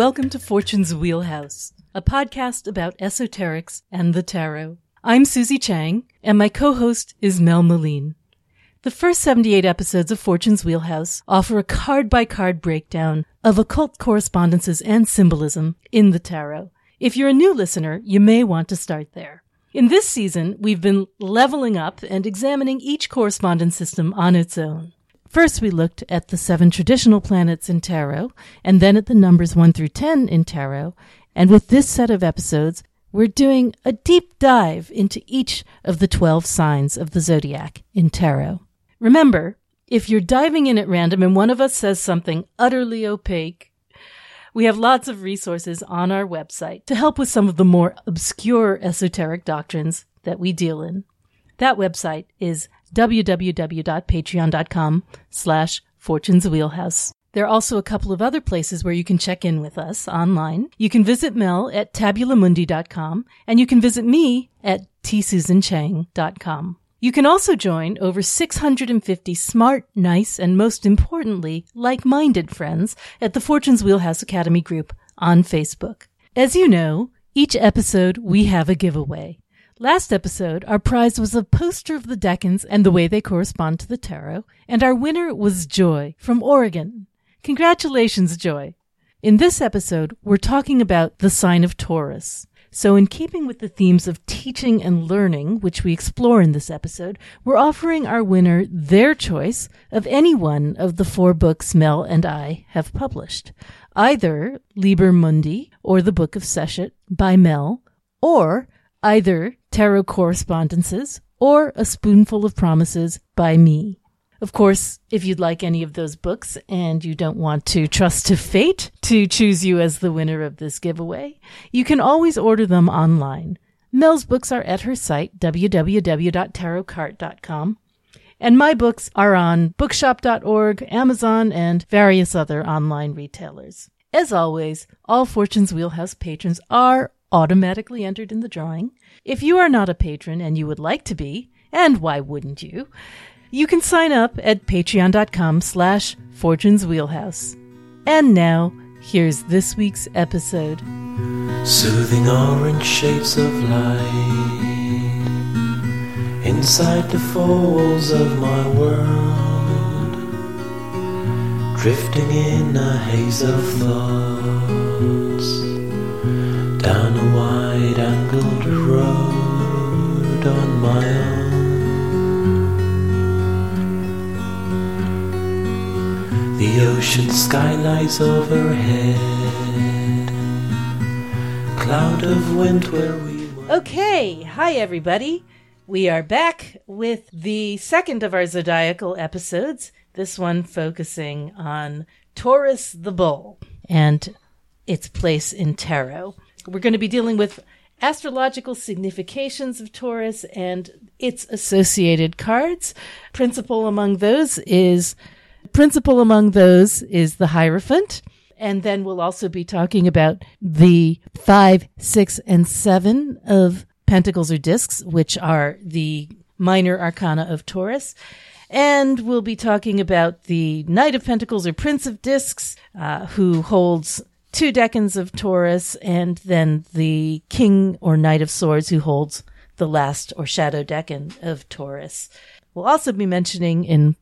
Welcome to Fortune's Wheelhouse, a podcast about esoterics and the tarot. I'm Susie Chang, and my co-host is Mel Meleen. The first 78 episodes of Fortune's Wheelhouse offer a card-by-card breakdown of occult correspondences and symbolism in the tarot. If you're a new listener, you may want to start there. In this season, we've been leveling up and examining each correspondence system on its own. First, we looked at the seven traditional planets in tarot, and then at the numbers 1 through 10 in tarot. And with this set of episodes, we're doing a deep dive into each of the 12 signs of the zodiac in tarot. Remember, if you're diving in at random and one of us says something utterly opaque, we have lots of resources on our website to help with some of the more obscure esoteric doctrines that we deal in. That website is www.patreon.com slash fortunes wheelhouse. There are also a couple of other places where you can check in with us online. You can visit Mel at tabulamundi.com and you can visit me at tsusanchang.com. You can also join over 650 smart, nice, and most importantly, like-minded friends at the Fortunes Wheelhouse Academy group on Facebook. As you know, each episode we have a giveaway. Last episode, our prize was a poster of the decans and the way they correspond to the tarot, and our winner was Joy from Oregon. Congratulations, Joy. In this episode, we're talking about the sign of Taurus. So, in keeping with the themes of teaching and learning, which we explore in this episode, we're offering our winner their choice of any one of the four books Mel and I have published. Either Liber Mundi or the Book of Seshet by Mel, or either Tarot Correspondences or A Spoonful of Promises by me. Of course, if you'd like any of those books and you don't want to trust to fate to choose you as the winner of this giveaway, you can always order them online. Mel's books are at her site, www.tarotcart.com. And my books are on bookshop.org, Amazon, and various other online retailers. As always, all Fortune's Wheelhouse patrons are automatically entered in the drawing. If you are not a patron and you would like to be, and why wouldn't you? You can sign up at patreon.com slash fortunes wheelhouse. And now, here's this week's episode. Soothing orange shapes of light inside the four walls of my world, drifting in a haze of thoughts down a wide angled road on my own. The ocean sky lies overhead. Cloud of wind where we were. Okay, hi everybody. We are back with the second of our zodiacal episodes, this one focusing on Taurus the bull and its place in tarot. We're going to be dealing with astrological significations of Taurus and its associated cards. Principal among those is principal among those is the Hierophant. And then we'll also be talking about the five, six, and seven of Pentacles or Discs, which are the minor arcana of Taurus. And we'll be talking about the Knight of Pentacles or Prince of Discs, uh, who holds two decans of Taurus, and then the King or Knight of Swords, who holds the last or shadow decan of Taurus. We'll also be mentioning in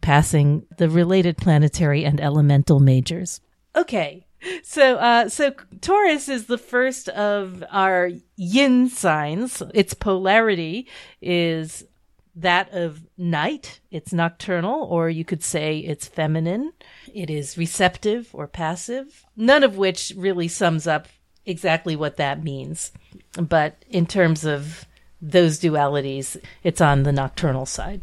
passing the related planetary and elemental majors. Okay. So, uh, so Taurus is the first of our yin signs. Its polarity is that of night. It's nocturnal, or you could say it's feminine. It is receptive or passive. None of which really sums up exactly what that means. But in terms of those dualities, it's on the nocturnal side.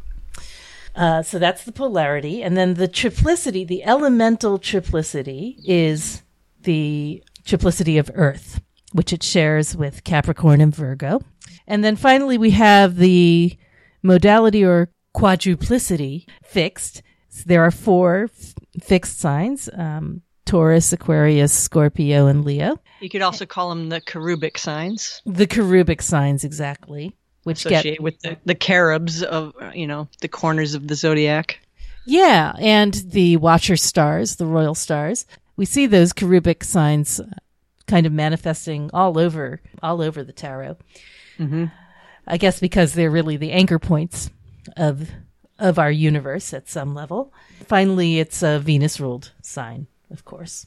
Uh, so that's the polarity. And then the triplicity, the elemental triplicity is the triplicity of Earth, which it shares with Capricorn and Virgo. And then finally, we have the modality or quadruplicity fixed. So there are four f- fixed signs. Um, Taurus, Aquarius, Scorpio, and Leo. You could also call them the cherubic signs, The cherubic signs, exactly, which get with the, the cherubs of, you know, the corners of the zodiac. Yeah, and the Watcher stars, the royal stars. we see those cherubic signs uh, kind of manifesting all over, all over the tarot. I guess because they're really the anchor points of of our universe at some level. Finally, it's a Venus ruled sign, of course.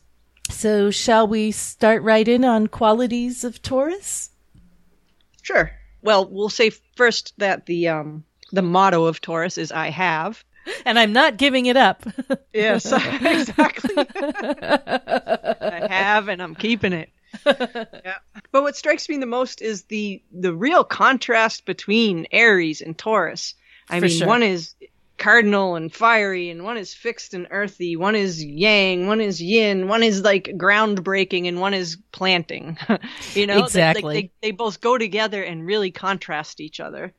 So, shall we start right in on qualities of Taurus? Sure. Well, we'll say first that the um the motto of Taurus is "I have." And I'm not giving it up. Yes, exactly. I have, and I'm keeping it. yeah. But what strikes me the most is the the real contrast between Aries and Taurus. I For mean, sure. one is cardinal and fiery, and one is fixed and earthy. One is yang, one is yin, one is like groundbreaking, and one is planting. you know, Exactly. They, they, they both go together and really contrast each other.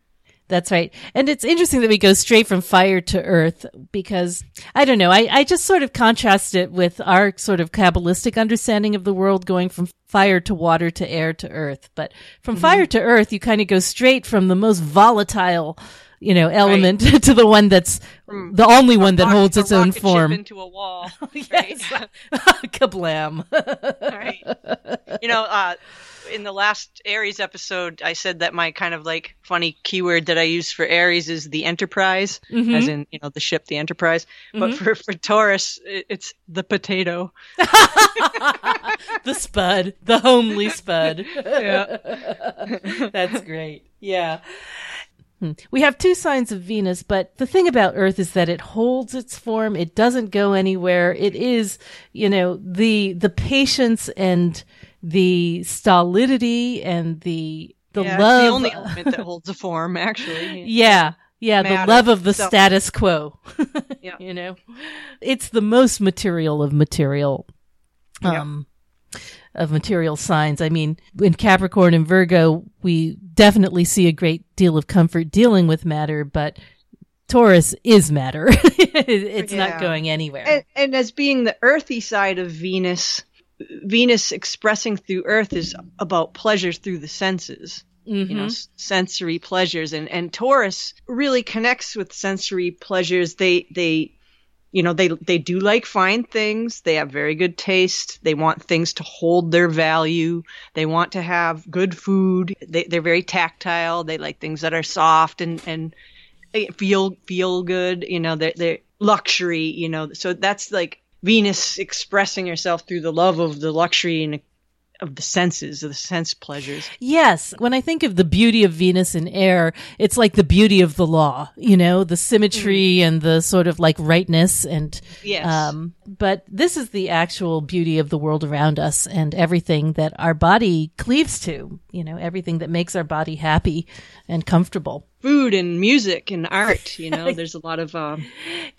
That's right. And it's interesting that we go straight from fire to earth because I don't know. I, I just sort of contrast it with our sort of Kabbalistic understanding of the world going from fire to water to air to earth. But from fire to earth, you kind of go straight from the most volatile, you know, element to the one that's the only one that Rock- holds its own form. into a wall. Yes. Kablam. right. You know, uh, in the last Aries episode, I said that my kind of like funny keyword that I use for Aries is the Enterprise, as in you know the ship, the Enterprise. But for for Taurus, it's the potato. the spud, the homely spud. Yeah. That's great. Yeah. Hmm. We have two signs of Venus, but the thing about Earth is that it holds its form. It doesn't go anywhere. It is, you know, the the patience and the stolidity and the the yeah, love. The only element that holds a form, actually. yeah. Yeah, the love of the So- status quo. Yeah. You know, it's the most material of material, Yeah. um, of material signs. I mean, in Capricorn and Virgo, we definitely see a great deal of comfort dealing with matter, but Taurus is matter. it's not going anywhere. And, and as being the earthy side of Venus, Venus expressing through Earth is about pleasures through the senses. you know, mm-hmm. s- sensory pleasures. And, and Taurus really connects with sensory pleasures. They, they, you know, they, they do like fine things. They have very good taste. They want things to hold their value. They want to have good food. They, they're very tactile. They like things that are soft and, and feel, feel good. You know, they're, they're luxury, you know, so that's like Venus expressing herself through the love of the luxury and of the senses, of the sense pleasures. Yes. When I think of the beauty of Venus in air, it's like the beauty of the law, you know, the symmetry and the sort of like rightness and, Yes. um, but this is the actual beauty of the world around us and everything that our body cleaves to, you know, everything that makes our body happy and comfortable. Food and music and art. You know, there's a lot of um,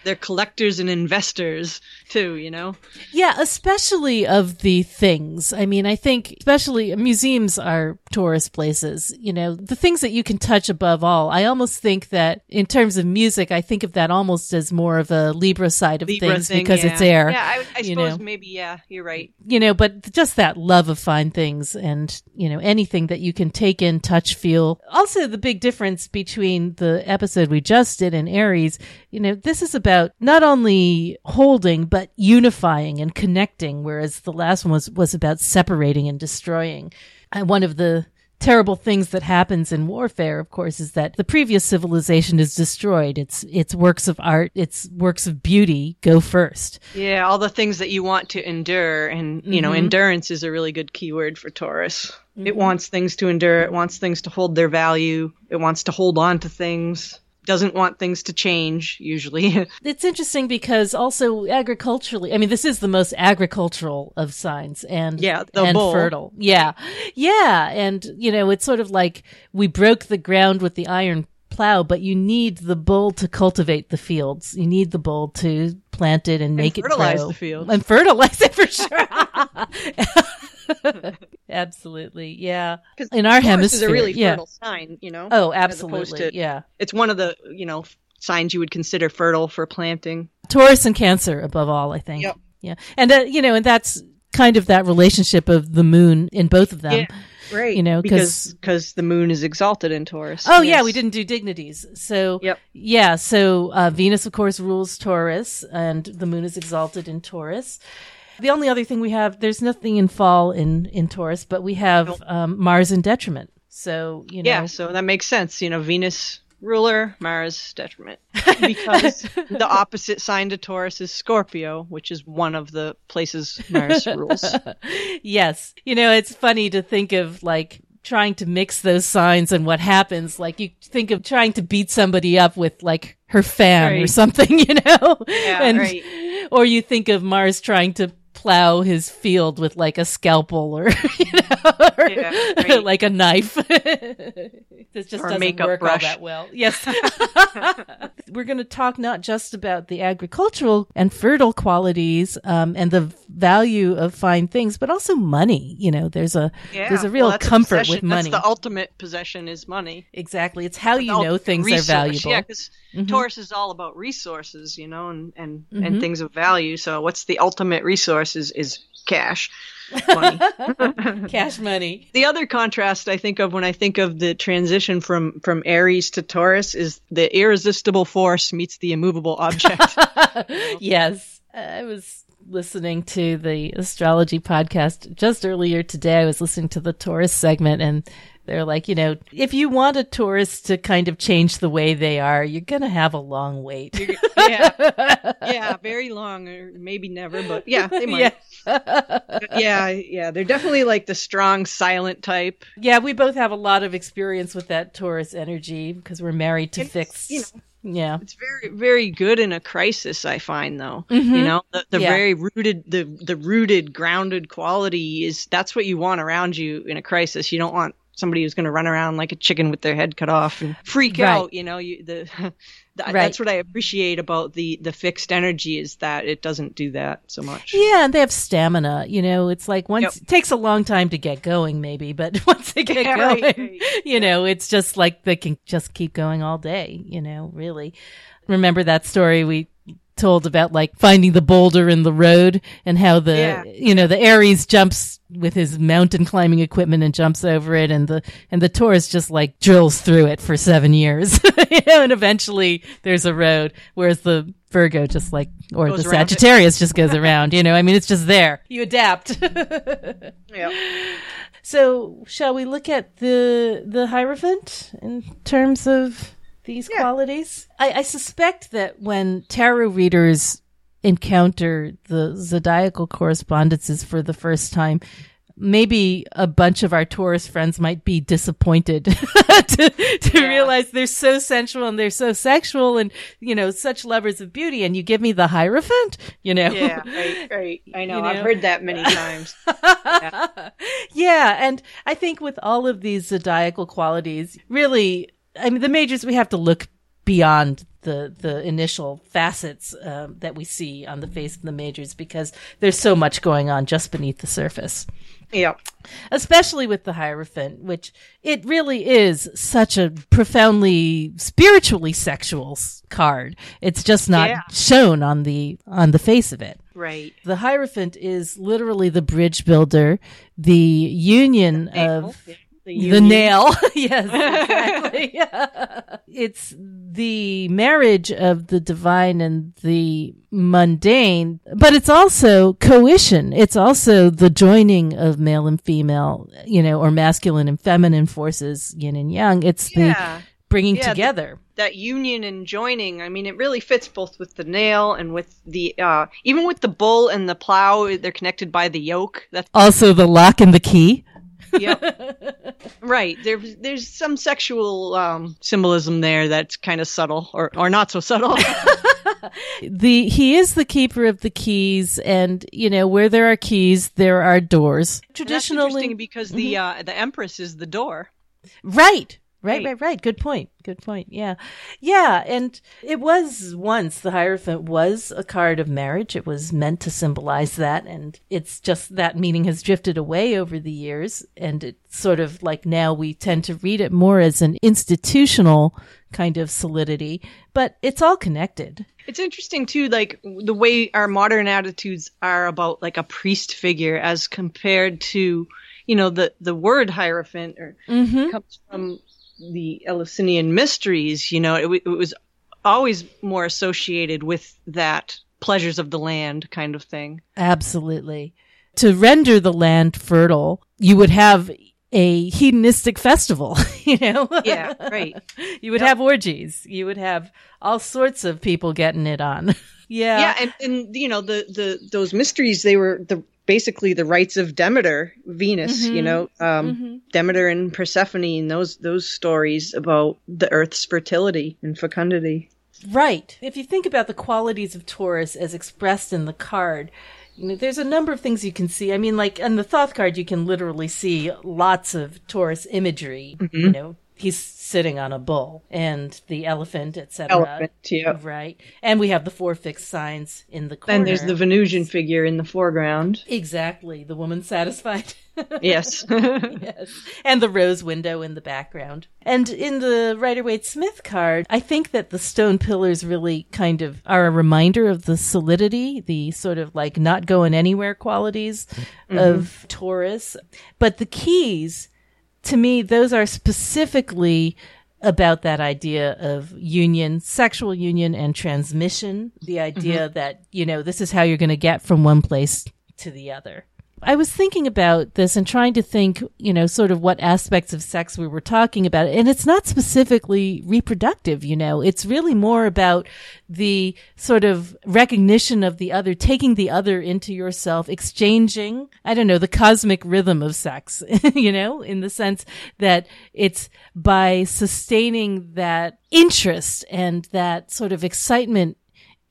they're collectors and investors too. You know, Yeah, especially of the things. I mean, I think especially museums are tourist places. You know, the things that you can touch above all. I almost think that in terms of music, I think of that almost as more of a Libra side of Libra things thing, because yeah. it's air. Yeah, I, I you suppose know. maybe. Yeah, you're right. You know, but just that love of fine things and, you know, anything that you can take in, touch, feel. Also, the big difference between the episode we just did in Aries, you know, this is about not only holding, but unifying and connecting, whereas the last one was, was about separating and destroying. And one of the terrible things that happens in warfare, of course, is that the previous civilization is destroyed. Its, its works of art, its works of beauty go first. Yeah, all the things that you want to endure, and you know, mm-hmm. endurance is a really good keyword for Taurus. It mm-hmm. wants things to endure. It wants things to hold their value. It wants to hold on to things. Doesn't want things to change usually. It's interesting because also agriculturally, I mean, this is the most agricultural of signs and, Yeah, and bull. fertile. Yeah. Yeah. And, you know, it's sort of like we broke the ground with the iron plow, but you need the bull to cultivate the fields. You need the bull to plant it and make it fertilize grow. the fields. And fertilize it for sure. Absolutely. Yeah. 'Cause In our hemisphere. is a really yeah. fertile sign. You know. Oh, absolutely. to- yeah. It's one of the you know signs you would consider fertile for planting. Taurus and Cancer above all, I think. Yep. Yeah. And, uh, you know, and that's kind of that relationship of the moon in both of them. Right. You know, because because the moon is exalted in Taurus. Oh, yeah, we didn't do dignities. So, Yep. yeah, so uh, Venus, of course, rules Taurus, and the moon is exalted in Taurus. The only other thing we have, there's nothing in fall in in Taurus, but we have um, Mars in detriment. So you know, Yeah, so that makes sense. You know, Venus ruler, Mars detriment. Because the opposite sign to Taurus is Scorpio, which is one of the places Mars rules. yes. You know, it's funny to think of like trying to mix those signs and what happens. Like you think of trying to beat somebody up with like her fan or something, you know? Yeah, and, right. Or you think of Mars trying to plow his field with like a scalpel or, you know, or Yeah, right. like a knife. this just Or doesn't makeup work brush. all that well. Yes. We're going to talk not just about the agricultural and fertile qualities um, and the value of fine things, but also money. You know, there's a Yeah, there's a real well, comfort possession. with money. That's the ultimate possession is money. exactly, it's how you know things resource. are valuable. Yeah, because Mhm. Taurus is all about resources, you know, and and, Mhm. and things of value. So what's the ultimate resource is, is cash, money. Cash money. The other contrast I think of when I think of the transition from from Aries to Taurus is the irresistible force meets the immovable object. yes. I was listening to the astrology podcast just earlier today. I was listening to the Taurus segment and they're like, you know, if you want a Taurus to kind of change the way they are, you're going to have a long wait. yeah, yeah, very long or maybe never, but yeah, they might. yeah. Yeah, yeah, they're definitely like the strong, silent type. yeah, we both have a lot of experience with that Taurus energy because we're married to It's, fix. you yeah. It's very, very good in a crisis. I find though, Mhm. you know, the, the Yeah. very rooted, the the rooted, grounded quality is that's what you want around you in a crisis. You don't want somebody who's going to run around like a chicken with their head cut off and freak Right. out. You know, you the. th- Right. That's what I appreciate about the the fixed energy is that it doesn't do that so much. Yeah, and they have stamina. You know, it's like once Yep. it takes a long time to get going, maybe, but once they get Yeah, going, right. you know, it's just like they can just keep going all day. You know, really. Remember that story we told about like finding the boulder in the road and how the Yeah. you know the Aries jumps with his mountain climbing equipment and jumps over it and the and the Taurus just like drills through it for seven years you know and eventually there's a road whereas the Virgo just like or Goes the. Sagittarius just goes around you know I mean it's just there you adapt Yeah. so shall we look at the the Hierophant in terms of these Yeah. qualities? I, I suspect that when tarot readers encounter the zodiacal correspondences for the first time, maybe a bunch of our Taurus friends might be disappointed to, to Yeah. realize they're so sensual and they're so sexual and, you know, such lovers of beauty. And you give me the Hierophant, you know? Yeah, right, right. I know. You I've heard that many times. yeah, and I think with all of these zodiacal qualities, really, I mean, the majors we have to look beyond the the initial facets um, that we see on the face of the majors because there's so much going on just beneath the surface. Yeah. Especially with the Hierophant, which it really is such a profoundly spiritually sexual card. It's just not Yeah. shown on the on the face of it. Right. The Hierophant is literally the bridge builder, the union of The, the nail. yes, exactly. it's the marriage of the divine and the mundane, but it's also coition. It's also the joining of male and female, you know, or masculine and feminine forces, yin and yang. It's the bringing Yeah, the- together. that union and joining i mean it really fits both with the nail and with the uh even with the bull and the plow they're connected by the yoke that's also the lock and the key. Yep. Right. There's there's some sexual um symbolism there that's kind of subtle or or not so subtle. The he is the keeper of the keys and you know where there are keys there are doors. Traditionally interesting because the uh the empress is the door. Right right Right. right good point. Good point. Yeah. Yeah and it was once the hierophant was a card of marriage. It was meant to symbolize that and it's just that meaning has drifted away over the years and it's sort of like now we tend to read it more as an institutional kind of solidity but it's all connected. It's interesting too, like the way our modern attitudes are about like a priest figure as compared to, you know, the the word hierophant or mm-hmm. comes from the Eleusinian mysteries. You know, it, it was always more associated with that pleasures of the land kind of thing. Absolutely. To render the land fertile, you would have a hedonistic festival, you know? Yeah, right. you would have orgies. You would have all sorts of people getting it on. yeah. Yeah, and, and you know, the, the those mysteries they were the basically the rites of Demeter, Venus, you know, um, Demeter and Persephone and those those stories about the earth's fertility and fecundity. Right. If you think about the qualities of Taurus as expressed in the card, you know, there's a number of things you can see. I mean, like on the Thoth card, you can literally see lots of Taurus imagery. You mm-hmm. know, he's sitting on a bull and the elephant, etc. Elephant, yeah. Right. And we have the four fixed signs in the corner. Then there's the Venusian figure in the foreground. exactly the woman satisfied. Yes. yes. And the rose window in the background. And in the Rider Waite Smith card, I think that the stone pillars really kind of are a reminder of the solidity, the sort of like not going anywhere qualities mm-hmm. of Taurus. But the keys, to me, those are specifically about that idea of union, sexual union and transmission. The idea mm-hmm. that, you know, this is how you're going to get from one place to the other. I was thinking about this and trying to think, you know, sort of what aspects of sex we were talking about. And it's not specifically reproductive, you know, it's really more about the sort of recognition of the other, taking the other into yourself, exchanging, I don't know, the cosmic rhythm of sex, you know, in the sense that it's by sustaining that interest and that sort of excitement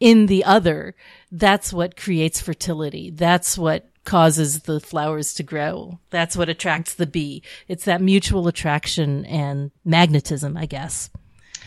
in the other, that's what creates fertility. That's what causes the flowers to grow. That's what attracts the bee. It's that mutual attraction and magnetism, I guess.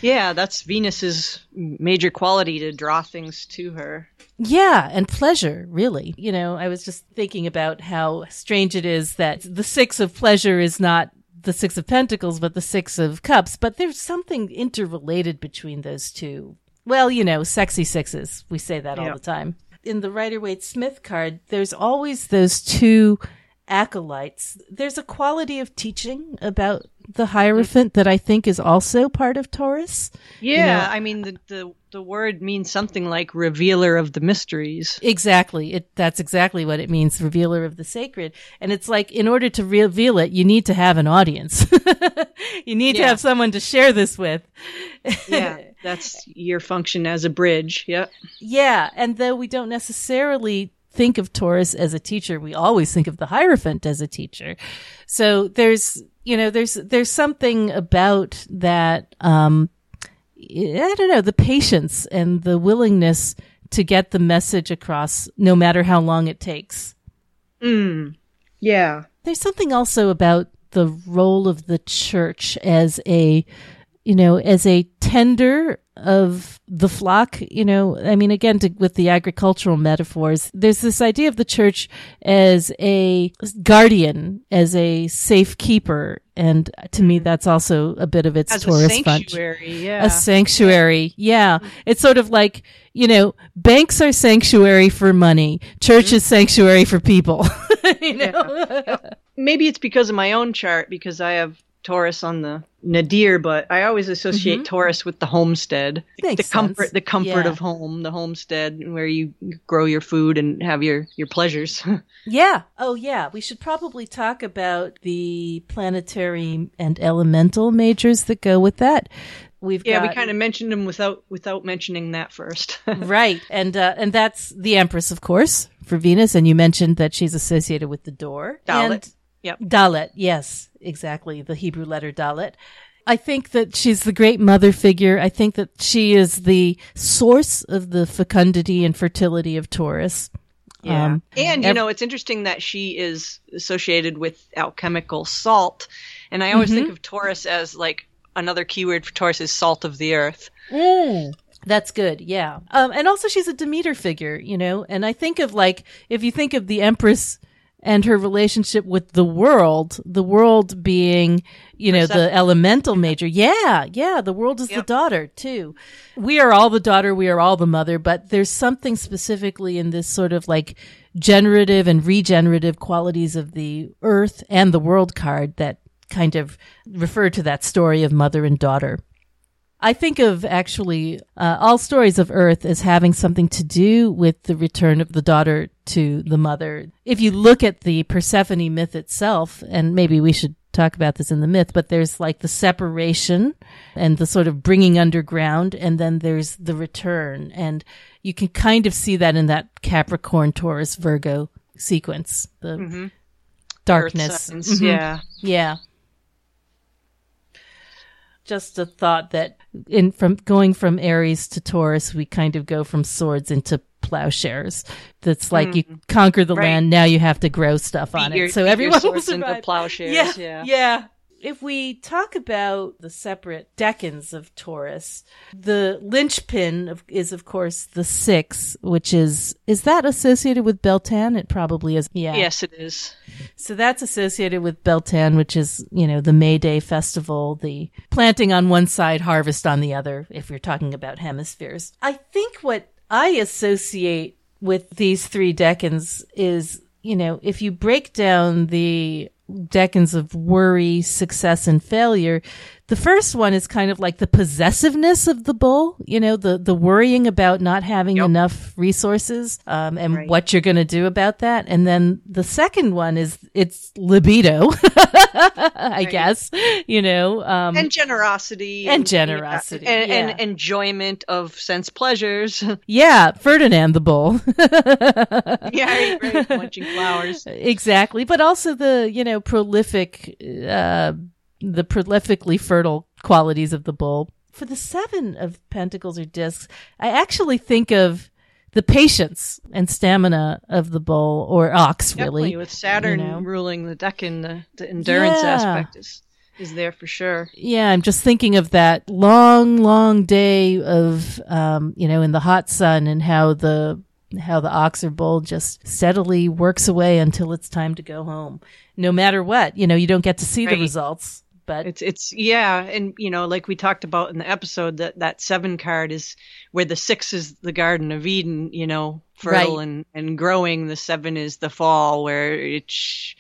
yeah, that's Venus's major quality to draw things to her. Yeah, and pleasure, really. You know, I was just thinking about how strange it is that the six of pleasure is not the six of pentacles, but the six of cups, but there's something interrelated between those two. Well, you know, sexy sixes. We say that all the time. In the Rider Waite Smith card, there's always those two acolytes. There's a quality of teaching about the Hierophant that I think is also part of Taurus. Yeah, know- I mean the, the the word means something like revealer of the mysteries. Exactly. It that's exactly what it means, revealer of the sacred. And it's like in order to reveal it, you need to have an audience. you need to have someone to share this with. Yeah, that's your function as a bridge. Yep. Yeah, and though we don't necessarily think of Taurus as a teacher, we always think of the Hierophant as a teacher. So there's, you know, there's there's something about that um I don't know, the patience and the willingness to get the message across no matter how long it takes. Yeah. There's something also about the role of the church as a, you know, as a tender of the flock. You know, I mean, again, to, with the agricultural metaphors, there's this idea of the church as a guardian, as a safe keeper. And to me, mm-hmm. that's also a bit of its As a Taurus bunch sanctuary. Yeah. a sanctuary. Yeah. Mm-hmm. It's sort of like, you know, banks are sanctuary for money. Church mm-hmm. is sanctuary for people. you know? Maybe it's because of my own chart because I have Taurus on the nadir, but I always associate Taurus with the homestead, Makes the comfort, sense. the comfort Yeah. of home, the homestead where you grow your food and have your your pleasures. Yeah. Oh, yeah. We should probably talk about the planetary and elemental majors that go with that. We've yeah, got, we kind of mentioned them without without mentioning that first. right, and uh, and that's the Empress, of course, for Venus. And you mentioned that she's associated with the door. Dalet. And- Yep. Dalet, yes, exactly, the Hebrew letter Dalet. I think that she's the great mother figure. I think that she is the source of the fecundity and fertility of Taurus. Yeah. Um, and you ev- know, it's interesting that she is associated with alchemical salt. And I always Mm-hmm. think of Taurus as like another keyword for Taurus is salt of the earth. That's good, yeah. Um, and also she's a Demeter figure, you know. And I think of like if you think of the Empress and her relationship with the world, the world being, you know, the elemental major. Yeah, yeah. The world is the daughter too. We are all the daughter. We are all the mother. But there's something specifically in this sort of like generative and regenerative qualities of the earth and the world card that kind of refer to that story of mother and daughter. I think of actually uh, all stories of Earth as having something to do with the return of the daughter to the mother. If you look at the Persephone myth itself, and maybe we should talk about this in the myth, but there's like the separation and the sort of bringing underground, and then there's the return. And you can kind of see that in that Capricorn, Taurus, Virgo sequence, the darkness. Earth signs, Mhm. Yeah. Yeah. Just a thought that in from going from Aries to Taurus, we kind of go from swords into plowshares. That's like you conquer the Mm-hmm. Right. land, now you have to grow stuff on your- it. So beat your everyone will swords into plowshares, Yeah, yeah. yeah. If we talk about the separate decans of Taurus, the linchpin of, is of course the six, which is is that associated with Beltan? It probably is. Yeah. Yes, it is. So that's associated with Beltan, which is, you know, the May Day festival, the planting on one side, harvest on the other, if you're talking about hemispheres. I think what I associate with these three decans is, you know, if you break down the decans of worry, success, and failure, the first one is kind of like the possessiveness of the bull, you know, the, the worrying about not having Yep. enough resources, um, and Right. what you're going to do about that. And then the second one is it's libido, I guess, you know, um, And generosity. And generosity, And, yeah. and enjoyment of sense pleasures. yeah, Ferdinand the bull. yeah, right, right. Munching flowers. exactly. But also the, you know, prolific, uh, the prolifically fertile qualities of the bull. For the seven of pentacles or discs, I actually think of the patience and stamina of the bull or ox, Definitely, really. with Saturn you know. ruling the decan, the, the endurance Yeah. aspect is is there for sure. Yeah, I'm just thinking of that long, long day of, um, you know, in the hot sun and how the how the ox or bull just steadily works away until it's time to go home. No matter what, you know, you don't get to see the results, but It's it's yeah, and you know, like we talked about in the episode, that that seven card is where the six is the Garden of Eden, you know, fertile Right. and and growing. The seven is the fall, where it's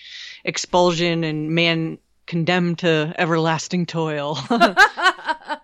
expulsion and man condemned to everlasting toil.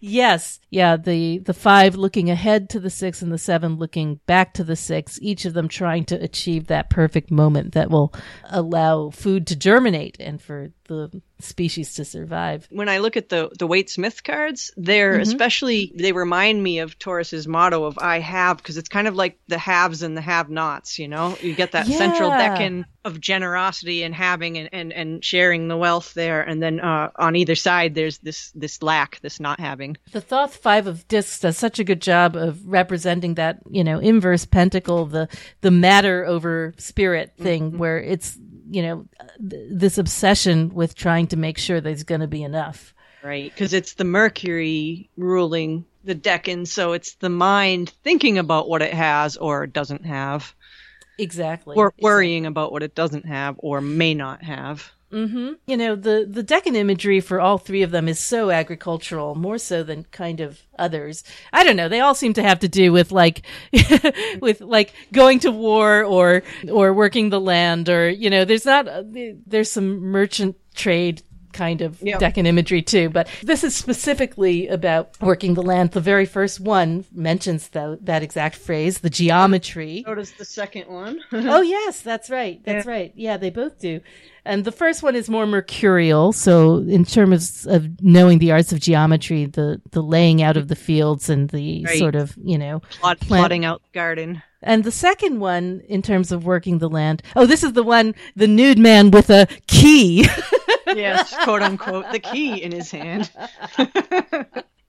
yes, yeah, the the five looking ahead to the six and the seven looking back to the six, each of them trying to achieve that perfect moment that will allow food to germinate and for the species to survive. when I look at the the Waite Smith cards, they're especially they remind me of Taurus's motto of "I have" because it's kind of like the haves and the have-nots. You know, you get that central Yeah. decan of generosity and having and, and and sharing the wealth there, and then uh, on either side there's this this lack, this not having. The Thoth Five of Discs does such a good job of representing that, you know, inverse pentacle, the the matter over spirit thing, mm-hmm. where it's, you know, th- this obsession with trying to make sure there's going to be enough. Right, because it's the Mercury ruling the decan, so it's the mind thinking about what it has or doesn't have, Exactly. or worrying about what it doesn't have or may not have. Hmm You know, the the decan imagery for all three of them is so agricultural, more so than kind of others. I don't know. They all seem to have to do with like with like going to war or or working the land or you know, there's not there's some merchant trade kind of Yep. decan imagery too, but this is specifically about working the land. The very first one mentions tho- that exact phrase, the geometry. So does the second one. oh yes, that's right. That's right. Yeah, they both do. And the first one is more mercurial. So in terms of knowing the arts of geometry, the the laying out of the fields and the Right. sort of you know Plot, Plant- plotting out the garden. and the second one, in terms of working the land, oh, this is the one, the nude man with a key. Yes, quote unquote, the key in his hand.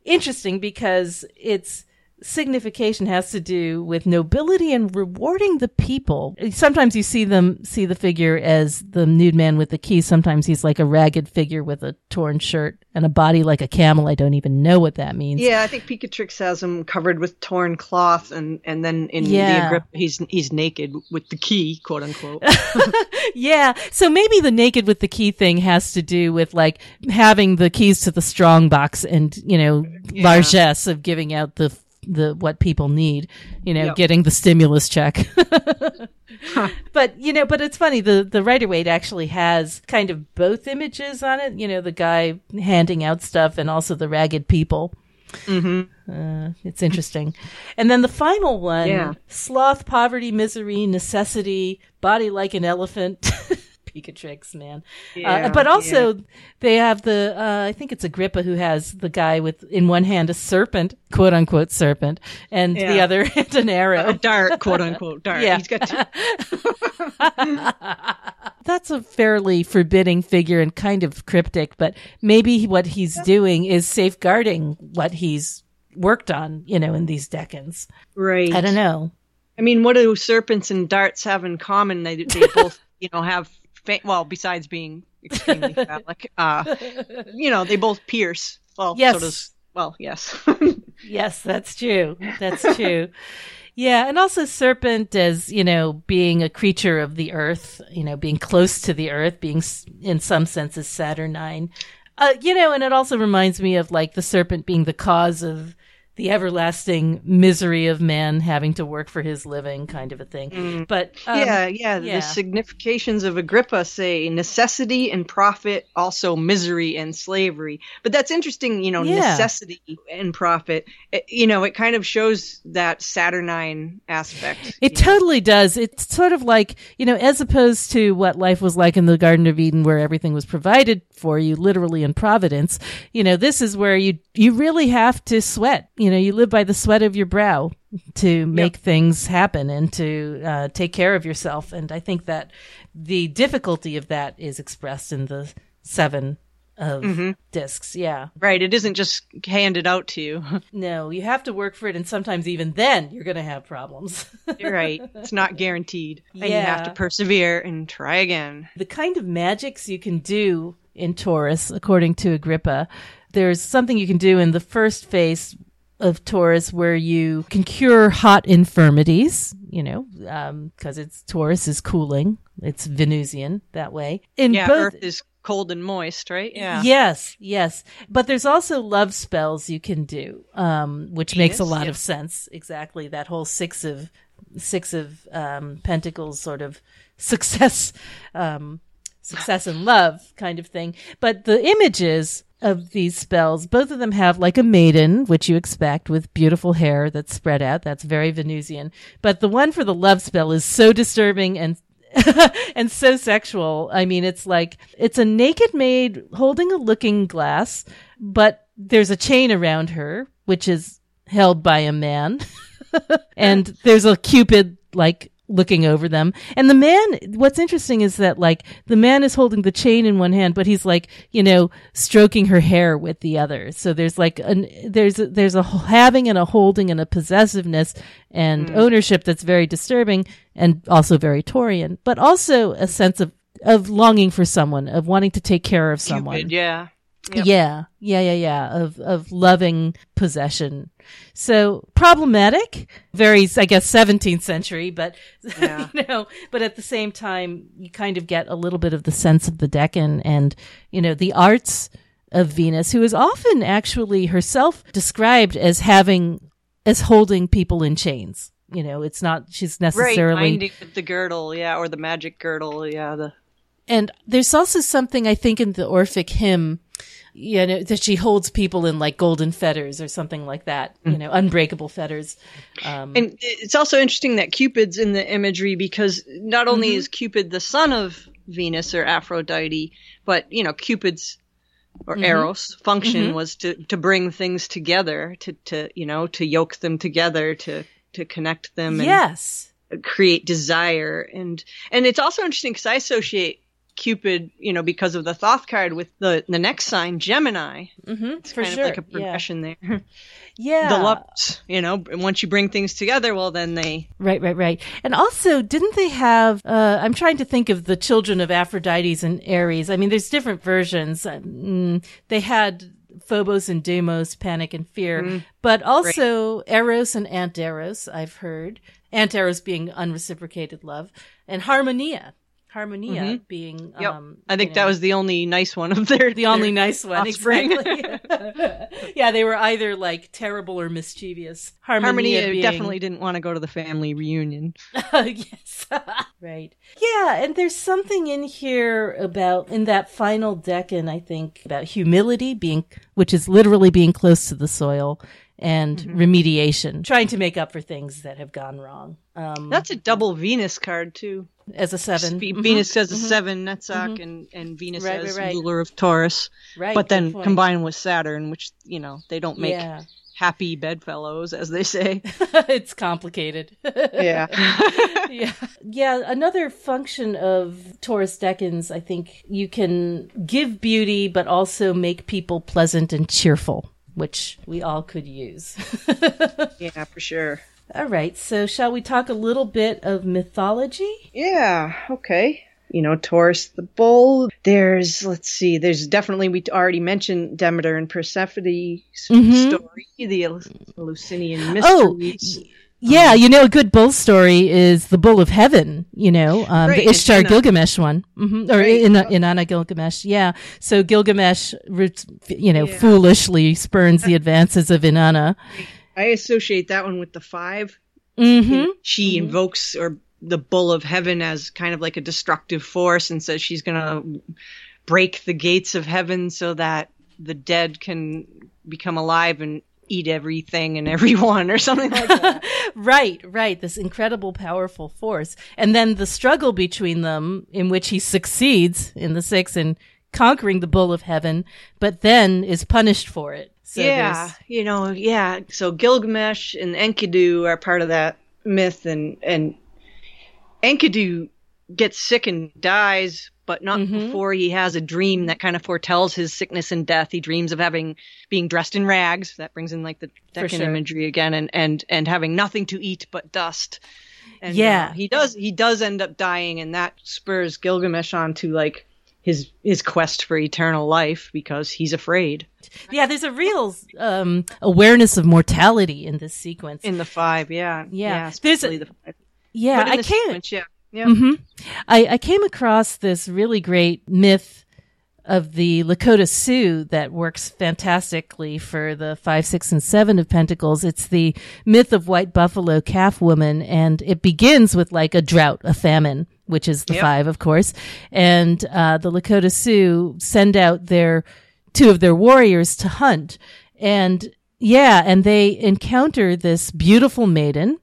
Interesting because its signification has to do with nobility and rewarding the people. Sometimes you see them see the figure as the nude man with the key. Sometimes he's like a ragged figure with a torn shirt and a body like a camel. I don't even know what that means. Yeah, I think Picatrix has him covered with torn cloth, and and then in Yeah. the Agrippa, he's he's naked with the key, quote unquote. Yeah. So maybe the naked with the key thing has to do with like having the keys to the strong box and, you know, Yeah. largesse of giving out the, the, what people need, you know, Yep. getting the stimulus check. but you know, but it's funny. The the Rider Waite actually has kind of both images on it. You know, the guy handing out stuff and also the ragged people. Mm-hmm. Uh, it's interesting. And then the final one, Yeah. sloth, poverty, misery, necessity, body like an elephant. Picatrix, man. Yeah, uh, but also they have the, uh, I think it's Agrippa who has the guy with in one hand a serpent, quote unquote serpent, and the other hand an arrow. a dart, quote unquote dart. Yeah. He's got two. That's a fairly forbidding figure and kind of cryptic, but maybe what he's doing is safeguarding what he's worked on, you know, in these decans. Right. I don't know. I mean, what do serpents and darts have in common? They they both, you know, have fa- well, besides being extremely phallic, uh, you know, they both pierce. Well, Yes. so does well, yes. Yes, that's true. That's true. yeah, and also serpent as, you know, being a creature of the earth, you know, being close to the earth, being in some senses Saturnine. Uh, you know, and it also reminds me of like the serpent being the cause of the everlasting misery of man having to work for his living kind of a thing. But um, yeah, yeah, yeah. The significations of Agrippa say necessity and profit, also misery and slavery. But that's interesting, you know, Yeah. necessity and profit. It, you know, it kind of shows that Saturnine aspect. It totally does. It's sort of like, you know, as opposed to what life was like in the Garden of Eden where everything was provided for you literally in providence, you know, this is where you you really have to sweat. You know, you live by the sweat of your brow to make things happen and to uh, take care of yourself. And I think that the difficulty of that is expressed in the seven of discs. Yeah. Right. It isn't just handed out to you. No, you have to work for it. And sometimes even then you're going to have problems. You're right. It's not guaranteed. And you have to persevere and try again. the kind of magics you can do in Taurus, according to Agrippa, there's something you can do in the first phase of Taurus where you can cure hot infirmities, you know, because it's Taurus is cooling. It's Venusian that way. In Yeah, both, Earth is cold and moist, right? Yeah. Yes, yes. But there's also love spells you can do, um, which makes a lot yeah. of sense. Exactly. That whole six of six of um, pentacles sort of success, um, success and love kind of thing. But the images of these spells, both of them have like a maiden, which you expect with beautiful hair that's spread out. That's very Venusian. But the one for the love spell is so disturbing and and so sexual. I mean, it's like it's a naked maid holding a looking glass, but there's a chain around her, which is held by a man, and there's a cupid like looking over them. And the man, what's interesting is that like the man is holding the chain in one hand, but he's like, you know, stroking her hair with the other. So there's like an, there's, a, there's a having and a holding and a possessiveness and mm. ownership that's very disturbing and also very Taurian, but also a sense of, of longing for someone, of wanting to take care of someone. Cupid, yeah. Yep. Yeah, yeah, yeah, yeah. Of of loving possession. So problematic, very, I guess, 17th century, but Yeah. you know, but at the same time, you kind of get a little bit of the sense of the decan and you know the arts of Venus, who is often actually herself described as having as holding people in chains. You know, it's not she's necessarily binding with the girdle, yeah, or the magic girdle, yeah. The And there's also something I think in the Orphic hymn, you know, that she holds people in like golden fetters or something like that, you know, unbreakable fetters. Um, and it's also interesting that Cupid's in the imagery because not only Mm-hmm. is Cupid the son of Venus or Aphrodite, but you know Cupid's or Mm-hmm. Eros function was to to bring things together, to to you know to yoke them together, to to connect them, and yes. create desire and and it's also interesting because I associate Cupid, you know, because of the Thoth card with the the next sign Gemini. Mm-hmm, It's for kind sure. of like a yeah. progression there. Yeah. the lovers, you know, once you bring things together, well, then they Right, right, right. And also, didn't they have? Uh, I'm trying to think of the children of Aphrodites and Ares. I mean, there's different versions. Um, they had Phobos and Deimos, panic and fear, but also Eros and Anteros. I've heard Anteros being unreciprocated love, and Harmonia. Harmonia being. Mm-hmm. Yep. Um, I think you that was the only nice one of their. the only their nice one. offspring. Exactly. yeah, they were either like terrible or mischievous. Harmonia, Harmonia being, definitely didn't want to go to the family reunion. yes. right. Yeah, and there's something in here about in that final decan, I think, about humility being which is literally being close to the soil and Mm-hmm. remediation, trying to make up for things that have gone wrong. Um That's a double Venus card too. As a 7 Ve- Mhm. Venus says a seven Netzach, and and Venus Right, as right, right. ruler of Taurus. Right. but then point. combined with Saturn, which you know they don't make Yeah. happy bedfellows, as they say. it's complicated. yeah. yeah. Yeah. Another function of Taurus decans, I think you can give beauty, but also make people pleasant and cheerful, which we all could use. yeah, for sure. All right. So, shall we talk a little bit of mythology? Yeah. Okay. You know, Taurus the bull. There's, let's see, there's definitely, we already mentioned Demeter and Persephone's Mhm. story, the Ele- Eleusinian Oh, mysteries. Yeah, you know, a good bull story is the Bull of Heaven, you know, um, Right, the Ishtar. Gilgamesh one, hmm or Right. in Gilgamesh. Yeah. So Gilgamesh, you know, Yeah. foolishly spurns the advances of Inanna. I associate that one with the five. hmm She invokes or the bull of heaven as kind of like a destructive force and says she's going to break the gates of heaven so that the dead can become alive and eat everything and everyone or something like that. Right, right. This incredible, powerful force. And then the struggle between them, in which he succeeds in the six in conquering the bull of heaven, but then is punished for it. So yeah, you know, yeah. So Gilgamesh and Enkidu are part of that myth, and and Enkidu gets sick and dies, but not Mhm. before he has a dream that kind of foretells his sickness and death. He dreams of having being dressed in rags. That brings in like the decan sure. imagery again, and and and having nothing to eat but dust. And, Yeah. uh, he does. He does end up dying, and that spurs Gilgamesh on to like his his quest for eternal life because he's afraid. Yeah, there's a real um, awareness of mortality in this sequence. In the five, yeah, Yeah. There's a- the five. yeah, I can't. sequence, yeah, yeah. hmm I, I came across this really great myth of the Lakota Sioux that works fantastically for the five, six, and seven of Pentacles. It's the myth of White Buffalo Calf Woman, and it begins with like a drought, a famine, which is the Yep. five, of course. And uh, the Lakota Sioux send out their two of their warriors to hunt, and yeah, and they encounter this beautiful maiden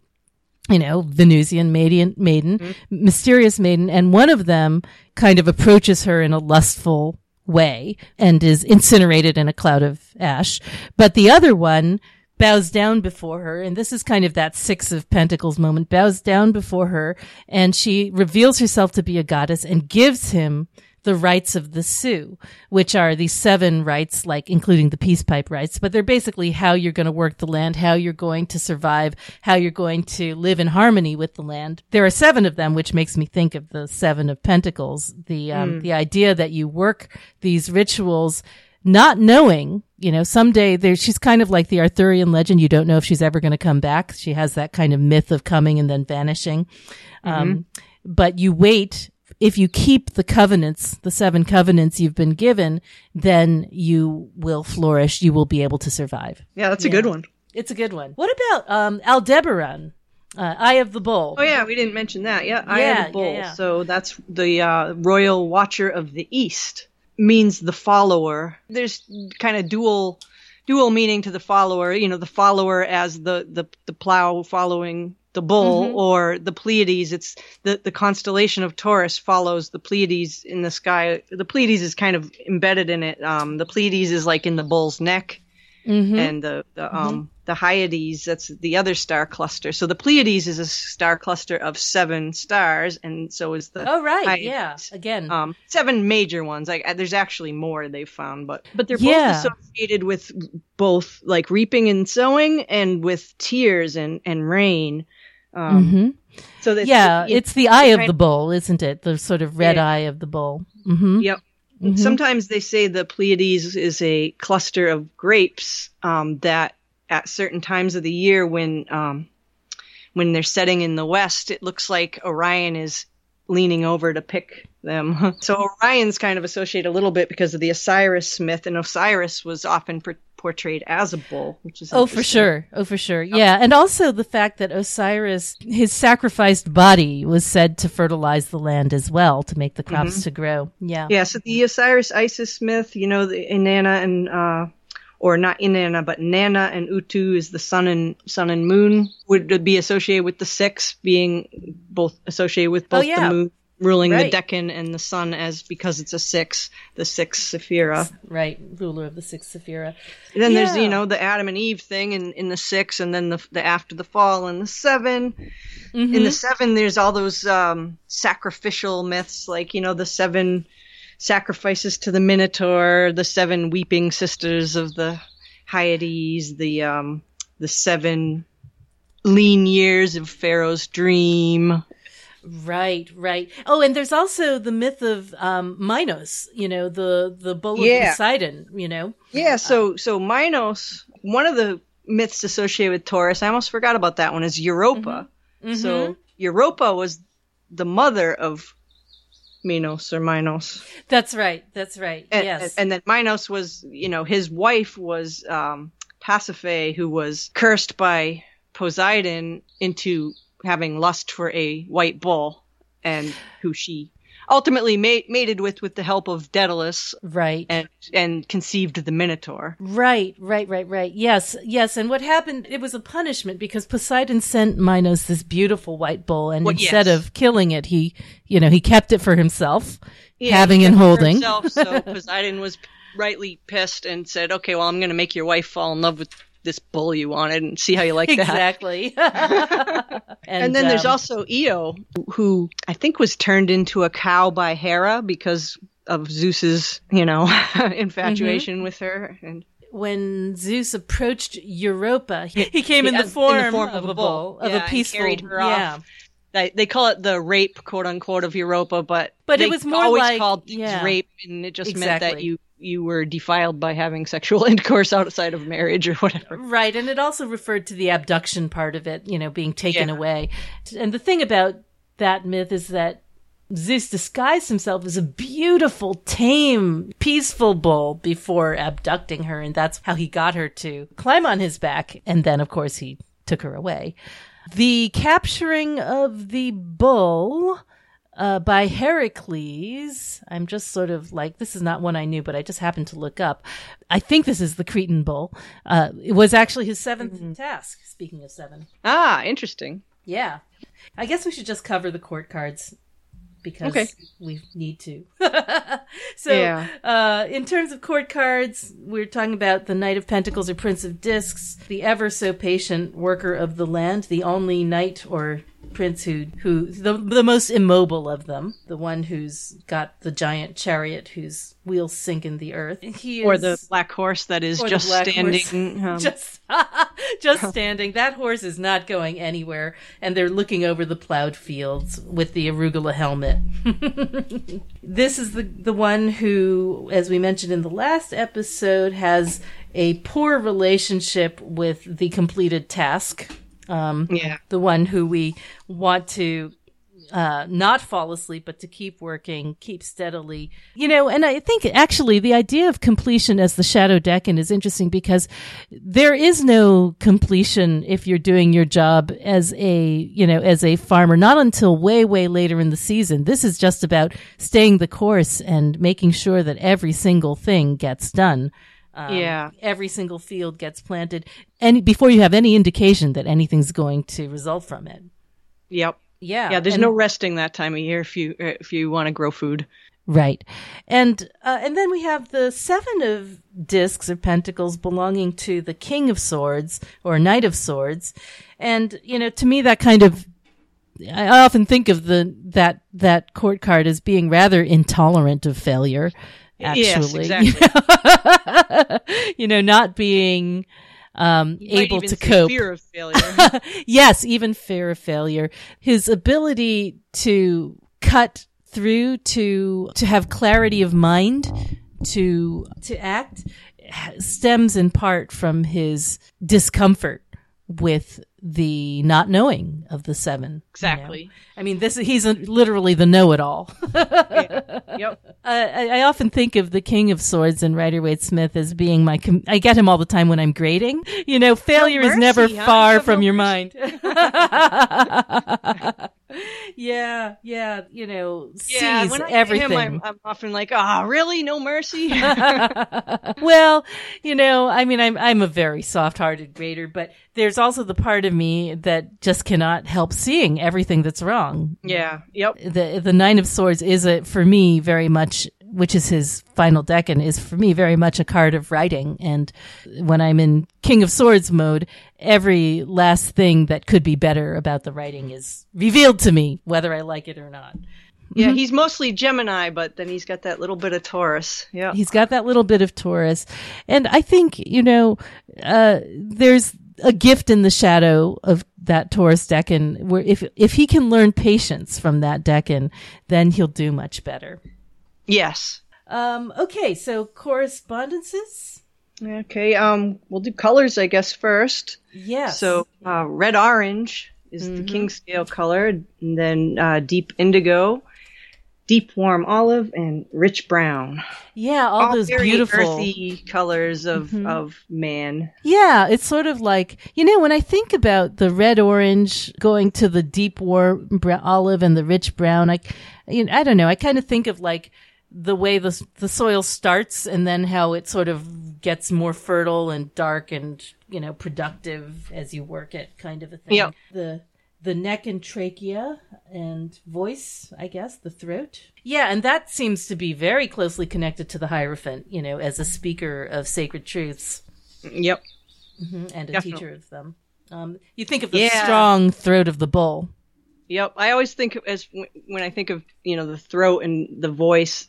you know, Venusian maiden, maiden, mysterious maiden, and one of them kind of approaches her in a lustful way and is incinerated in a cloud of ash. But the other one bows down before her, and this is kind of that six of pentacles moment, bows down before her, and she reveals herself to be a goddess and gives him the rites of the Sioux, which are these seven rites, like including the peace pipe rites, but they're basically how you're going to work the land, how you're going to survive, how you're going to live in harmony with the land. There are seven of them, which makes me think of the seven of pentacles. The, um, the idea that you work these rituals not knowing, you know, someday there, she's kind of like the Arthurian legend. You don't know if she's ever going to come back. She has that kind of myth of coming and then vanishing. Um, but you wait. If you keep the covenants, the seven covenants you've been given, then you will flourish. You will be able to survive. Yeah, that's a good one. It's a good one. What about, um, Aldebaran? Uh, Eye of the Bull. Oh yeah, we didn't mention that. Yeah, Eye Yeah, of the Bull. yeah, yeah. So that's the uh, royal watcher of the East. Means the follower. There's kind of dual dual meaning to the follower. You know, the follower as the the, the plow following the bull, Mm-hmm. or the Pleiades. It's the the constellation of Taurus follows the Pleiades in the sky. The Pleiades is kind of embedded in it. Um, the Pleiades is like in the bull's neck. Mhm. and the, the um the Hyades that's the other star cluster. So the Pleiades is a star cluster of seven stars, and so is the Oh, right. Hyades. Yeah. Again. um seven major ones. Like uh, there's actually more they've found, but but they're Yeah. both associated with both like reaping and sowing, and with tears and and rain. Um, hmm So that Yeah. it- It's the eye of the bull, isn't it? The sort of red Yeah. eye of the bull. hmm Yep. Mhm. Sometimes they say the Pleiades is a cluster of grapes um, that at certain times of the year when um, when they're setting in the west, it looks like Orion is leaning over to pick them. So Orion's kind of associated a little bit because of the Osiris myth, and Osiris was often por- portrayed as a bull, which is Oh, for sure. Oh, for sure. Yeah. And also the fact that Osiris, his sacrificed body was said to fertilize the land as well to make the crops to grow. Yeah. Yeah, so the Osiris Isis myth, you know, the Inanna and uh or not Inanna, but Nana and Utu is the sun and sun and moon would be associated with the six being both associated with both Oh, yeah. the moon ruling Right. the decan and the sun as because it's a six, the six Sephira. Right. Ruler of the six Sephira. Then there's you know the Adam and Eve thing in, in the six, and then the the after the fall in the 7 Mm-hmm. In the seven, there's all those um, sacrificial myths, like you know the seven sacrifices to the Minotaur, the seven weeping sisters of the Hyades, the um, the seven lean years of Pharaoh's dream. Right, right. Oh, and there's also the myth of um, Minos, you know, the, the bull of Yeah. Poseidon, you know. Yeah, so so Minos, one of the myths associated with Taurus, I almost forgot about that one, is Europa. So Europa was the mother of Minos or Minos. That's right. That's right. And, yes. and then Minos was, you know, his wife was um, Pasiphae, who was cursed by Poseidon into having lust for a white bull, and who she ultimately ma- mated with with the help of Daedalus right. and and conceived the Minotaur. Right, right, right, right. Yes, yes. And what happened, it was a punishment because Poseidon sent Minos this beautiful white bull, and Well, instead yes. of killing it, he, you know, he kept it for himself, Yeah, having and kept it for holding. himself, so Poseidon was rightly pissed and said, "Okay, well, I'm going to make your wife fall in love with this bull you wanted, and see how you like that." Exactly. and, And then there's um, also Io, who I think was turned into a cow by Hera because of Zeus's, you know, infatuation Mm-hmm. with her. And when Zeus approached Europa, he, he came Yeah, in the in the form, form of, of a bull, of Yeah, a peaceful. carried her off. yeah. they, they call it the rape, quote unquote, of Europa, but But it was more always like- called yeah. rape, and it just meant that you you were defiled by having sexual intercourse outside of marriage or whatever. Right, and it also referred to the abduction part of it, you know, being taken Yeah. away. And the thing about that myth is that Zeus disguised himself as a beautiful, tame, peaceful bull before abducting her, and that's how he got her to climb on his back, and then, of course, he took her away. The capturing of the bull uh, by Heracles. I'm just sort of like, this is not one I knew, but I just happened to look up. I think this is the Cretan bull. Uh, it was actually his 7th task, speaking of seven. Ah, interesting. Yeah. I guess we should just cover the court cards because Okay. we need to. so, Yeah. uh, in terms of court cards, we're talking about the Knight of Pentacles or Prince of Discs, the ever so patient worker of the land, the only knight or prince who who the the most immobile of them, the one who's got the giant chariot whose wheels sink in the earth. He Or is- the black horse that is just standing. um, just just standing. That horse is not going anywhere, and they're looking over the plowed fields with the arugula helmet. this is the the one who, as we mentioned in the last episode, has a poor relationship with the completed task. Um, yeah. the one who we want to uh, not fall asleep, but to keep working, keep steadily. You know, and I think actually the idea of completion as the shadow decan is interesting because there is no completion if you're doing your job as a, you know, as a farmer, not until way, way later in the season. This is just about staying the course and making sure that every single thing gets done. Um, Yeah. Every single field gets planted and before you have any indication that anything's going to result from it. Yep. Yeah. Yeah. There's and- no resting that time of year if you uh, if you want to grow food. Right. And uh, and then we have the seven of discs or pentacles belonging to the king of swords or knight of swords. And you know, to me that kind of I often think of the that that court card as being rather intolerant of failure actually. Yes, exactly. you know, not being um able to cope Fear of failure. yes, even fear of failure. His ability to cut through to to have clarity of mind to to act stems in part from his discomfort with the not knowing of the seven. you know? Exactly. I mean, this he's a, literally the know-it-all. Yep. Uh, I, I often think of the King of Swords and Rider Waite Smith as being my. Com- I get him all the time when I'm grading. You know, failure is never huh? far from no your mind. yeah, yeah. You know, Yeah. sees When I see everything. him, I'm, I'm often like, ah, really? No mercy? well, you know, I mean, I'm I'm a very soft-hearted grader, but there's also the part of me that just cannot help seeing everything that's wrong. yeah. Yep. The the Nine of Swords is a for me very much, which is his final decan, is for me very much a card of writing. And when I'm in King of Swords mode, every last thing that could be better about the writing is revealed to me, whether I like it or not. Yeah. He's mostly Gemini, but then he's got that little bit of Taurus. Yeah. He's got that little bit of Taurus. And I think, you know, uh, there's a gift in the shadow of that Taurus decan where if, if he can learn patience from that decan, then he'll do much better. Yes. Um, okay. So correspondences. Okay. Um, we'll do colors, I guess, first. Yes. So uh, red orange is the king scale color, and then uh, deep indigo, deep warm olive, and rich brown. yeah, all, those very beautiful. earthy colors of of man. Yeah, it's sort of like you know when I think about the red orange going to the deep warm brown, olive and the rich brown. I, you know, I don't know. I kind of think of like the way the the soil starts and then how it sort of gets more fertile and dark and you know productive as you work it, kind of a thing. Yep. The the neck and trachea and voice, I guess, the throat. Yeah, and that seems to be very closely connected to the Hierophant, you know, as a speaker of sacred truths Yep. and a Definitely. teacher of them. Um, you think of the Yeah. strong throat of the bull. Yep. I always think as when I think of you know the throat and the voice,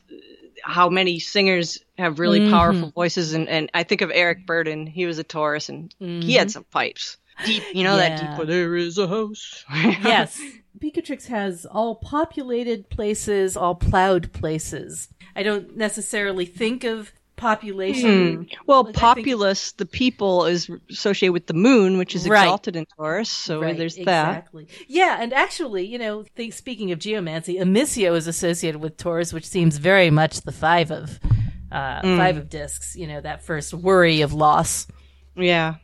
how many singers have really Mm-hmm. powerful voices, and and I think of Eric Burdon. He was a Taurus, and he had some pipes. Deep, you know that Mm-hmm. Deep. Where there is a house. Yes. Picatrix has all populated places, all plowed places. I don't necessarily think of population. Well, I think- populous, the people, is associated with the moon, which is Right. exalted in Taurus. So Right, there's that. exactly. Yeah, and actually, you know, think, speaking of geomancy, Amissio is associated with Taurus, which seems very much the five of uh, Mm. five of discs. You know, that first worry of loss. Yeah.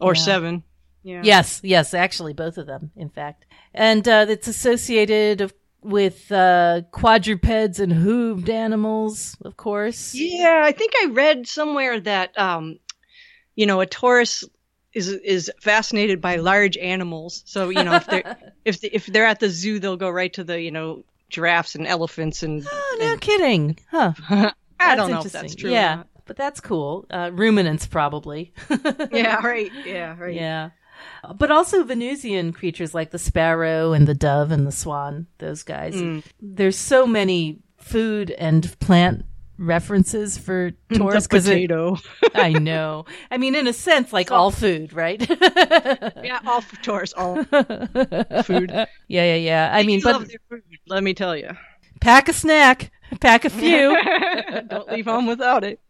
Or Yeah. seven. Yeah. Yes, yes, actually, both of them, in fact. And uh, it's associated of, with uh, quadrupeds and hooved animals, of course. Yeah, I think I read somewhere that um, you know, a Taurus is is fascinated by large animals. So you know, if they're if they, if they're at the zoo, they'll go right to the you know giraffes and elephants and. Oh, no kidding. Huh. I That's don't know if that's true. Yeah, but that's cool. Uh, ruminants, probably. Yeah. Right. Yeah. Right. Yeah. But also Venusian creatures like the sparrow and the dove and the swan, those guys. Mm. There's so many food and plant references for Taurus The it, potato. I know. I mean, in a sense, like all food, right? yeah. All Taurus. All food. yeah, yeah, yeah. I mean, They but food. Let me tell you. pack a snack, pack a few. Don't leave home without it.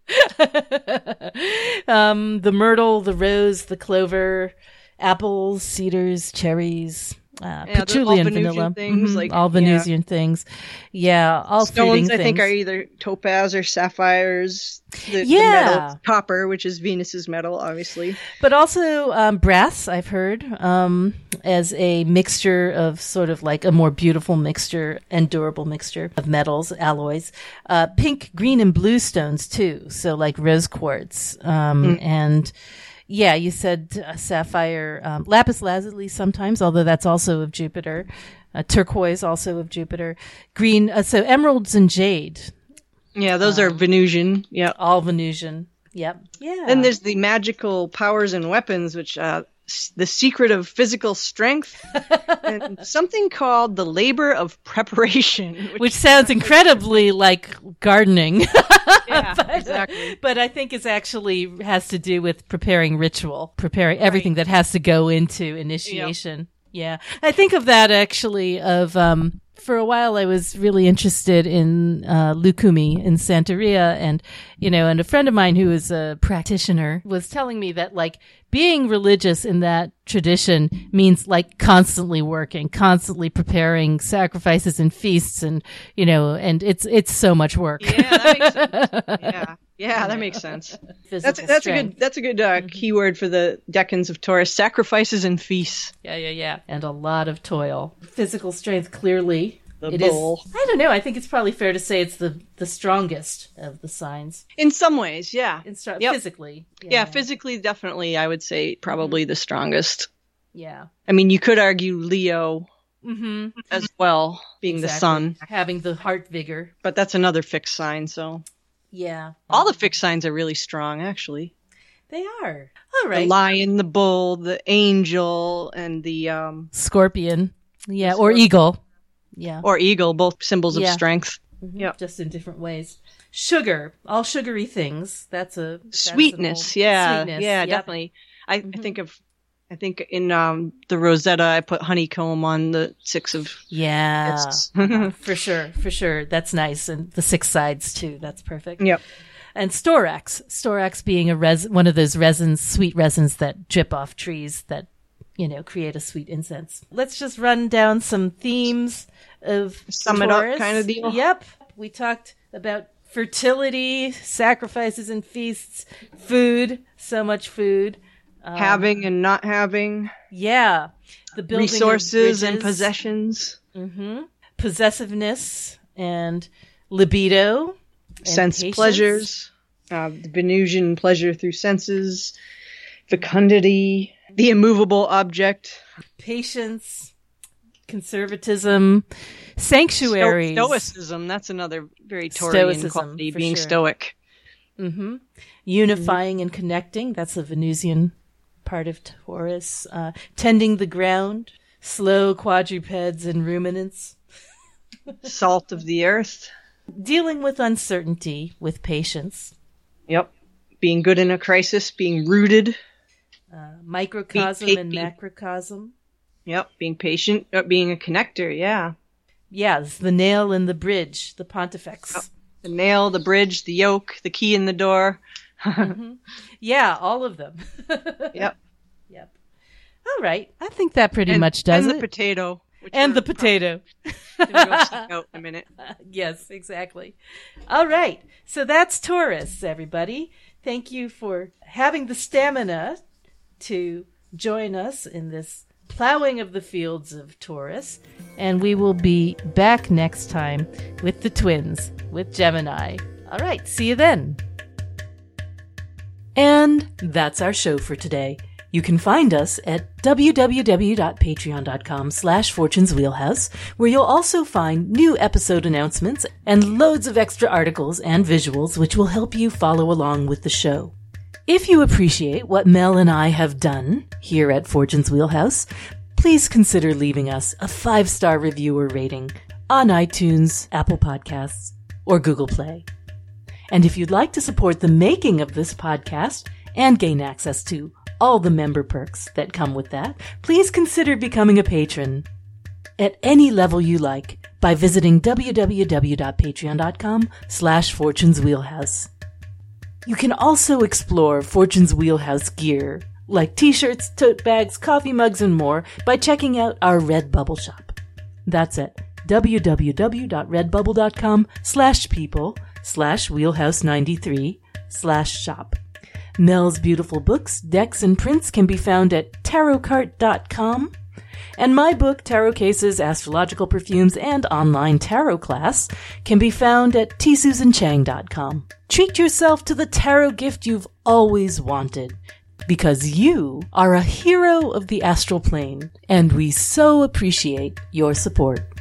um, the myrtle, the rose, the clover, apples, cedars, cherries, uh, Yeah, patchouli and vanilla. things, Mhm, like- all yeah. Venusian things. Yeah, all Stones, I think, are either topaz or sapphires. The, Yeah. the metal copper, which is Venus's metal, obviously. But also um, brass, I've heard, um, as a mixture of sort of like a more beautiful mixture and durable mixture of metals, alloys. Uh, pink, green, and blue stones too. So like rose quartz. Um, and yeah, you said uh, sapphire, um, lapis lazuli sometimes, although that's also of Jupiter. Uh, turquoise also of Jupiter. Green, uh, so emeralds and jade, Yeah, those are Venusian. Yeah. all Venusian. Yep. Yeah. Then there's the magical powers and weapons, which uh, s- the secret of physical strength, and something called the labor of preparation. Which, which sounds incredibly like gardening. yeah, exactly. but I think it's actually has to do with preparing ritual, preparing everything that has to go into initiation. Yeah. I think of that actually of um for a while I was really interested in uh, Lukumi in Santeria, and you know, and a friend of mine who is a practitioner was telling me that like being religious in that tradition means like constantly working, constantly preparing sacrifices and feasts, and you know, and it's it's so much work. Yeah, that makes sense. yeah, yeah, that makes sense. Physical That's that's a good that's a good uh, keyword for the decans of Taurus: sacrifices and feasts. Yeah, yeah, yeah. And a lot of toil. Physical strength, clearly. The it is- bull. I don't know. I think it's probably fair to say it's the, the strongest of the signs. In some ways, yeah, In str- Yep. Physically. yeah, physically, definitely, I would say probably the strongest. Yeah. I mean, you could argue Leo Mm-hmm. as well, being the sun, Having the heart vigor. but that's another fixed sign. So Yeah. all the fixed signs are really strong, actually. They are. All right. The lion, the bull, the angel, and the um Scorpion. Yeah. Or Scorpion. eagle. Yeah. or eagle, both symbols of Yeah. strength. Mhm. Yep. Just in different ways. Sugar. All sugary things. That's a that's Sweetness, old- yeah, Sweetness. yeah, Yep. definitely. I, Mhm. I think of, I think in um the Rosetta, I put honeycomb on the six of. Yeah. for sure. For sure. That's nice. And the six sides too. That's perfect. yep. and storax storax being a res one of those resins sweet resins that drip off trees that you know create a sweet incense let's just run down some themes of Sum it up kinda deal? yep we talked about fertility sacrifices and feasts food so much food Um, having and not having yeah the building resources and possessions, hmm possessiveness and libido and sense patience. pleasures, uh, the Venusian pleasure through senses, fecundity, the immovable object, patience, conservatism, sanctuaries. Sto- stoicism. That's another very Taurian Stoicism, quality, being sure. stoic. hmm Unifying and connecting. That's a Venusian part of Taurus. Uh, tending the ground. Slow quadrupeds and ruminants. Salt of the earth. Dealing with uncertainty with patience. Yep. Being good in a crisis, being rooted. Uh, microcosm Be- and be- macrocosm. Yep. Being patient, uh, being a connector. Yeah. Yeah, the nail in the bridge, the pontifex. The nail, the bridge, the yoke, the key in the door. Mm-hmm. Yeah, all of them. Yep. Yep. All right. I think that pretty and, much does and it. the potato. which and the potato. go out in a minute. yes, exactly. All right. So that's Taurus, everybody. Thank you for having the stamina to join us in this plowing of the fields of Taurus. And we will be back next time with the twins, with Gemini. All right. See you then. And that's our show for today. You can find us at www.patreon.com slash Fortune's Wheelhouse, where you'll also find new episode announcements and loads of extra articles and visuals which will help you follow along with the show. If you appreciate what Mel and I have done here at Fortune's Wheelhouse, please consider leaving us a five-star review or rating on iTunes, Apple Podcasts, or Google Play. And if you'd like to support the making of this podcast and gain access to all the member perks that come with that, please consider becoming a patron at any level you like by visiting www.patreon.com slash fortune's wheelhouse. You can also explore Fortune's Wheelhouse gear, like t-shirts, tote bags, coffee mugs, and more by checking out our Redbubble shop. That's at www.redbubble.com slash people slash wheelhouse93 slash shop. Mel's beautiful books, decks, and prints can be found at tarotcart.com. And my book, Tarot Cases, Astrological Perfumes, and Online Tarot Class can be found at tsusanchang.com. Treat yourself to the tarot gift you've always wanted. Because you are a hero of the astral plane, and we so appreciate your support.